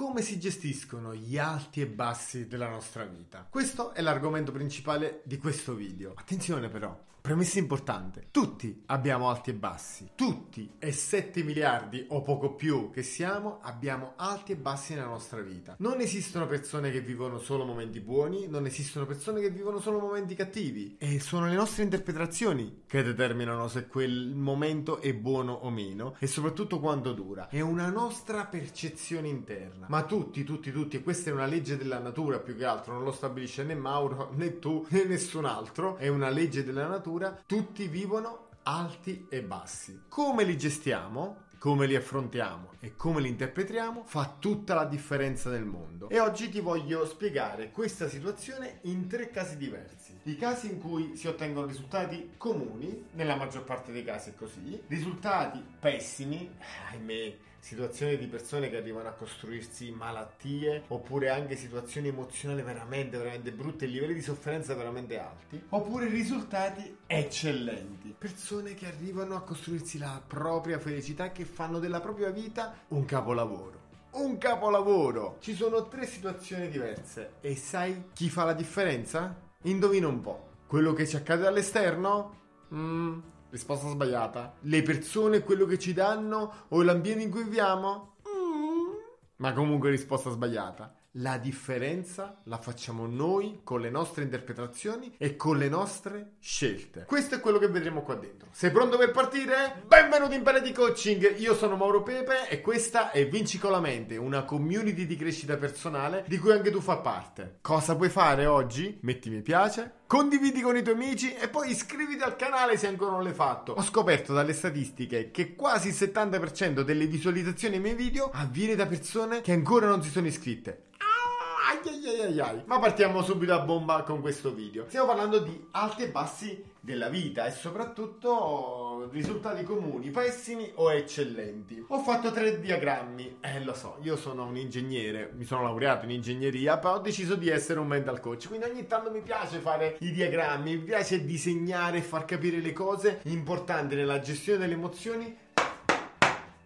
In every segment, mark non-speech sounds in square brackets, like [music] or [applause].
Come si gestiscono gli alti e bassi della nostra vita? Questo è l'argomento principale di questo video. Attenzione però, premessa importante. Tutti abbiamo alti e bassi. Tutti e 7 miliardi o poco più che siamo abbiamo alti e bassi nella nostra vita. Non esistono persone che vivono solo momenti buoni, non esistono persone che vivono solo momenti cattivi. E sono le nostre interpretazioni che determinano se quel momento è buono o meno e soprattutto quanto dura. È una nostra percezione interna. Ma tutti, tutti, tutti, e questa è una legge della natura più che altro, non lo stabilisce né Mauro [laughs] né tu né nessun altro, è una legge della natura, tutti vivono alti e bassi. Come li gestiamo? Come li affrontiamo e come li interpretiamo fa tutta la differenza nel mondo. E oggi ti voglio spiegare questa situazione in tre casi diversi. I casi in cui si ottengono risultati comuni, nella maggior parte dei casi è così, risultati pessimi, ahimè, situazioni di persone che arrivano a costruirsi malattie oppure anche situazioni emozionali veramente veramente brutte e livelli di sofferenza veramente alti oppure risultati eccellenti. Persone che arrivano a costruirsi la propria felicità che fanno della propria vita un capolavoro. Un capolavoro! Ci sono tre situazioni diverse. E sai chi fa la differenza? indovina un po' quello che ci accade all'esterno? Mmm Risposta sbagliata. Le persone, quello che ci danno o l'ambiente in cui viviamo? Mm. Ma comunque risposta sbagliata. La differenza la facciamo noi con le nostre interpretazioni e con le nostre scelte. Questo è quello che vedremo qua dentro. Sei pronto per partire? Benvenuto in Pelle di Coaching. Io sono Mauro Pepe e questa è Vinci con la mente, una community di crescita personale di cui anche tu fa parte. Cosa puoi fare oggi? Metti mi piace, condividi con i tuoi amici e poi iscriviti al canale se ancora non l'hai fatto. Ho scoperto dalle statistiche che quasi il 70% delle visualizzazioni ai miei video avviene da persone che ancora non si sono iscritte. Ai, ai, ai, ai. Ma partiamo subito a bomba con questo video. Stiamo parlando di alti e bassi della vita e soprattutto risultati comuni, pessimi o eccellenti. Ho fatto tre diagrammi. Eh, lo so, io sono un ingegnere, mi sono laureato in ingegneria, però ho deciso di essere un mental coach. Quindi ogni tanto mi piace fare i diagrammi, mi piace disegnare e far capire le cose importanti nella gestione delle emozioni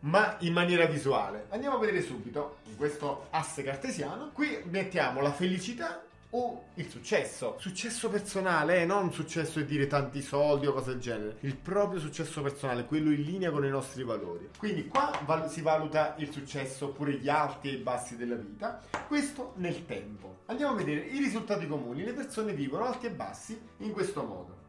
ma in maniera visuale. Andiamo a vedere subito in questo asse cartesiano. Qui mettiamo la felicità o il successo. Successo personale, eh, non successo di dire tanti soldi o cose del genere. Il proprio successo personale, quello in linea con i nostri valori. Quindi qua val- si valuta il successo oppure gli alti e i bassi della vita. Questo nel tempo. Andiamo a vedere i risultati comuni. Le persone vivono alti e bassi in questo modo.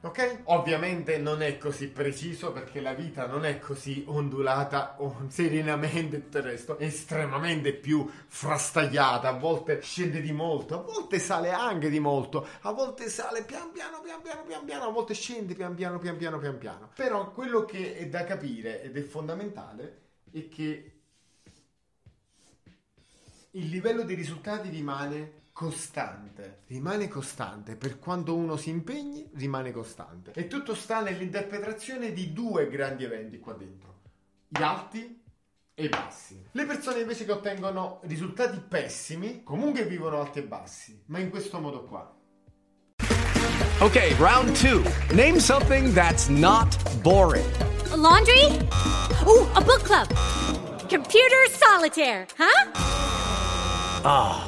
Ok? Ovviamente non è così preciso perché la vita non è così ondulata o [laughs] serenamente tutto il resto, è estremamente più frastagliata, a volte scende di molto, a volte sale anche di molto, a volte sale pian piano, pian piano, pian piano, a volte scende pian piano, pian piano, pian piano. Però quello che è da capire ed è fondamentale è che il livello dei risultati rimane costante, rimane costante, per quanto uno si impegni rimane costante. E tutto sta nell'interpretazione di due grandi eventi qua dentro, gli alti e i bassi. Le persone invece che ottengono risultati pessimi comunque vivono alti e bassi, ma in questo modo qua. Okay, round two. Name something that's not boring. A laundry? Ooh, a book club. Computer solitaire, huh? Ah,